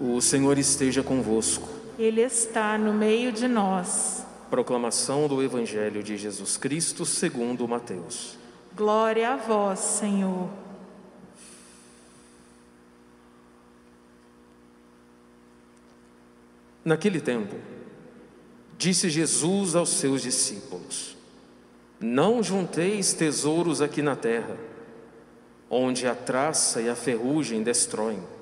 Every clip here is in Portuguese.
O Senhor esteja convosco. Ele está no meio de nós. Proclamação do Evangelho de Jesus Cristo segundo Mateus. Glória a vós, Senhor. Naquele tempo, disse Jesus aos seus discípulos: Não junteis tesouros aqui na terra, onde a traça e a ferrugem destroem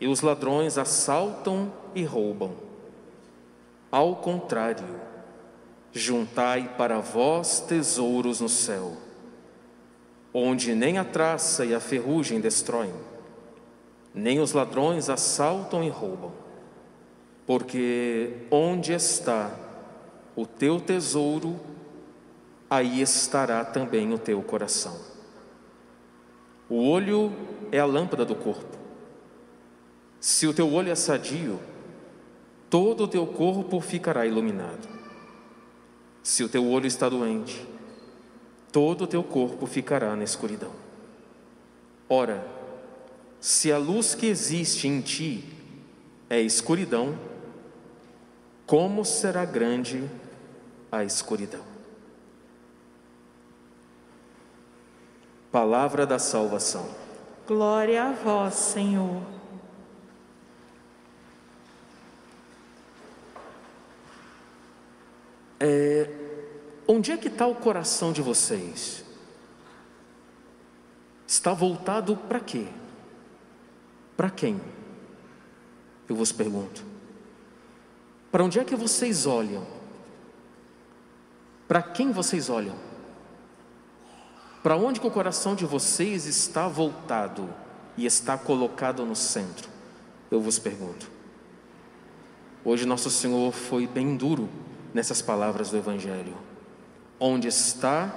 e os ladrões assaltam e roubam. Ao contrário, juntai para vós tesouros no céu, onde nem a traça e a ferrugem destroem, nem os ladrões assaltam e roubam. Porque onde está o teu tesouro, aí estará também o teu coração. O olho é a lâmpada do corpo. Se o teu olho é sadio, todo o teu corpo ficará iluminado. Se o teu olho está doente, todo o teu corpo ficará na escuridão. Ora, se a luz que existe em ti é escuridão, como será grande a escuridão? Palavra da salvação. Glória a vós, Senhor. É, onde é que está o coração de vocês? Está voltado para quê? Para quem? Eu vos pergunto. Para onde é que vocês olham? Para quem vocês olham? Para onde que o coração de vocês está voltado e está colocado no centro? Eu vos pergunto. Hoje nosso Senhor foi bem duro nessas palavras do Evangelho: Onde está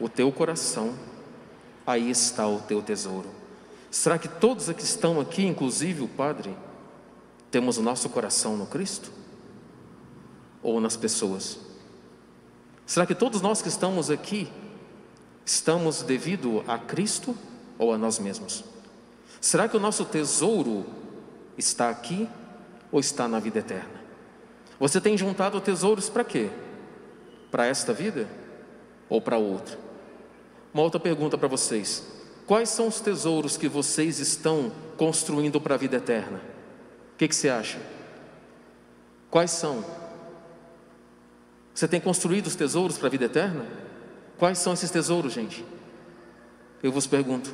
o teu coração, aí está o teu tesouro. Será que todos que estão aqui, inclusive o Padre, temos o nosso coração no Cristo? Ou nas pessoas? Será que todos nós que estamos aqui estamos devido a Cristo ou a nós mesmos? Será que o nosso tesouro está aqui ou está na vida eterna? Você tem juntado tesouros para quê? Para esta vida ou para outra? Uma outra pergunta para vocês: quais são os tesouros que vocês estão construindo para a vida eterna? O que, que você acha? Quais são? Você tem construído os tesouros para a vida eterna? Quais são esses tesouros, gente? Eu vos pergunto.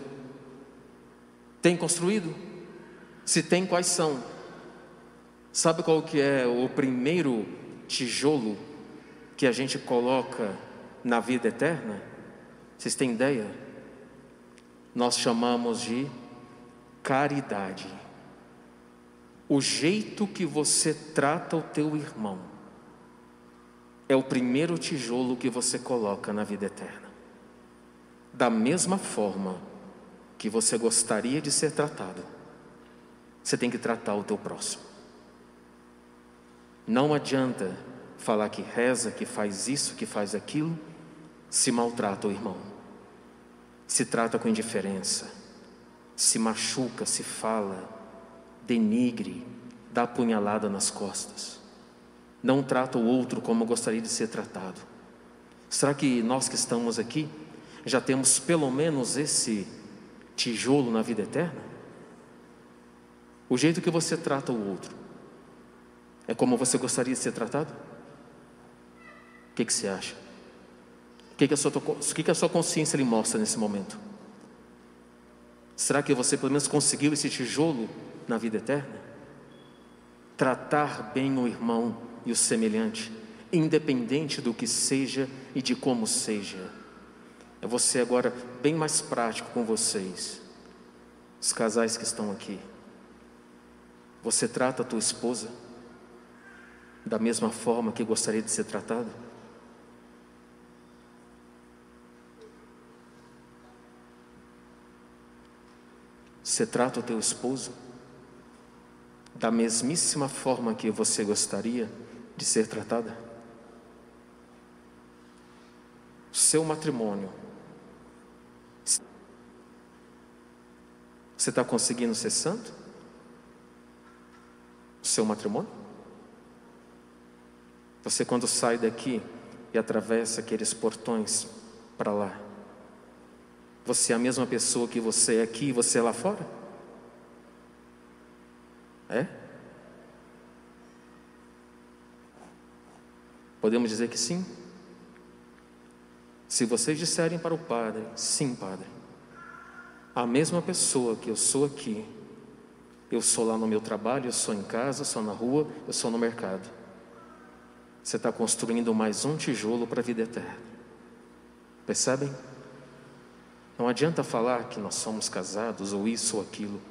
Tem construído? Se tem, quais são? Sabe qual que é o primeiro tijolo que a gente coloca na vida eterna? Vocês têm ideia? Nós chamamos de caridade. O jeito que você trata o teu irmão é o primeiro tijolo que você coloca na vida eterna. Da mesma forma que você gostaria de ser tratado, você tem que tratar o teu próximo. Não adianta falar que reza, que faz isso, que faz aquilo, se maltrata o irmão, se trata com indiferença, se machuca, se fala, denigre, dá punhalada nas costas, não trata o outro como gostaria de ser tratado. Será que nós que estamos aqui já temos pelo menos esse tijolo na vida eterna? O jeito que você trata o outro, é como você gostaria de ser tratado? O que, que você acha? O que, que, a sua, o que, que a sua consciência lhe mostra nesse momento? Será que você pelo menos conseguiu esse tijolo na vida eterna? Tratar bem o irmão e o semelhante, independente do que seja e de como seja. É você agora bem mais prático com vocês, os casais que estão aqui. Você trata a tua esposa da mesma forma que gostaria de ser tratado? Você trata o teu esposo da mesmíssima forma que você gostaria de ser tratada? Seu matrimônio. Você está conseguindo ser santo? seu matrimônio? Você, quando sai daqui e atravessa aqueles portões para lá, você é a mesma pessoa que você é aqui e você é lá fora? É? Podemos dizer que sim? Se vocês disserem para o Padre, sim, Padre, a mesma pessoa que eu sou aqui, eu sou lá no meu trabalho, eu sou em casa, eu sou na rua, eu sou no mercado. Você está construindo mais um tijolo para a vida eterna. Percebem? Não adianta falar que nós somos casados ou isso ou aquilo,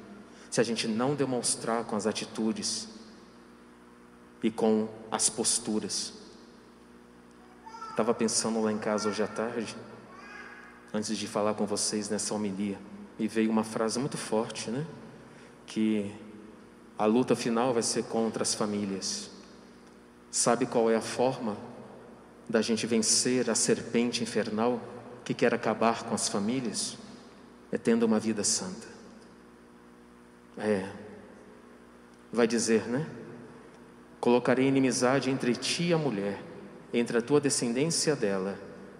se a gente não demonstrar com as atitudes e com as posturas. Estava pensando lá em casa hoje à tarde, antes de falar com vocês nessa homilia, e veio uma frase muito forte, né? Que a luta final vai ser contra as famílias. Sabe qual é a forma da gente vencer a serpente infernal que quer acabar com as famílias? É tendo uma vida santa. É. Vai dizer, né? Colocarei inimizade entre ti e a mulher, entre a tua descendência dela.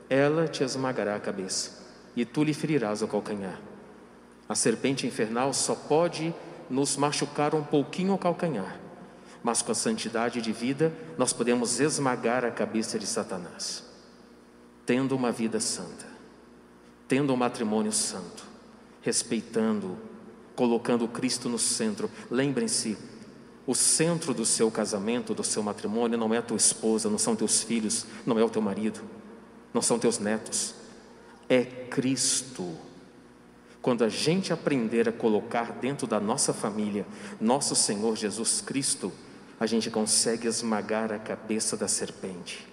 Ela te esmagará a cabeça, e tu lhe ferirás o calcanhar. A serpente infernal só pode nos machucar um pouquinho o calcanhar, mas com a santidade de vida nós podemos esmagar a cabeça de Satanás. Tendo uma vida santa, tendo um matrimônio santo, respeitando, colocando Cristo no centro. Lembrem-se, o centro do seu casamento, do seu matrimônio, não é a tua esposa, não são teus filhos, não é o teu marido, não são teus netos, é Cristo. Quando a gente aprender a colocar dentro da nossa família nosso Senhor Jesus Cristo, a gente consegue esmagar a cabeça da serpente.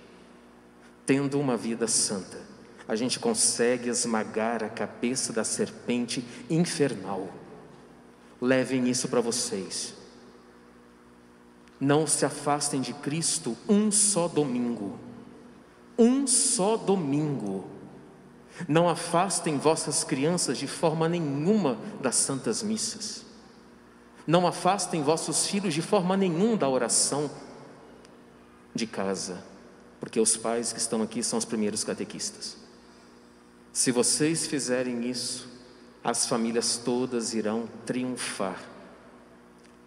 Tendo uma vida santa, a gente consegue esmagar a cabeça da serpente infernal. Levem isso para vocês. Não se afastem de Cristo um só domingo. Um só domingo não afastem vossas crianças de forma nenhuma das santas missas. Não afastem vossos filhos de forma nenhuma da oração de casa, porque os pais que estão aqui são os primeiros catequistas. Se vocês fizerem isso, as famílias todas irão triunfar,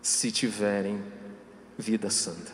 se tiverem vida santa.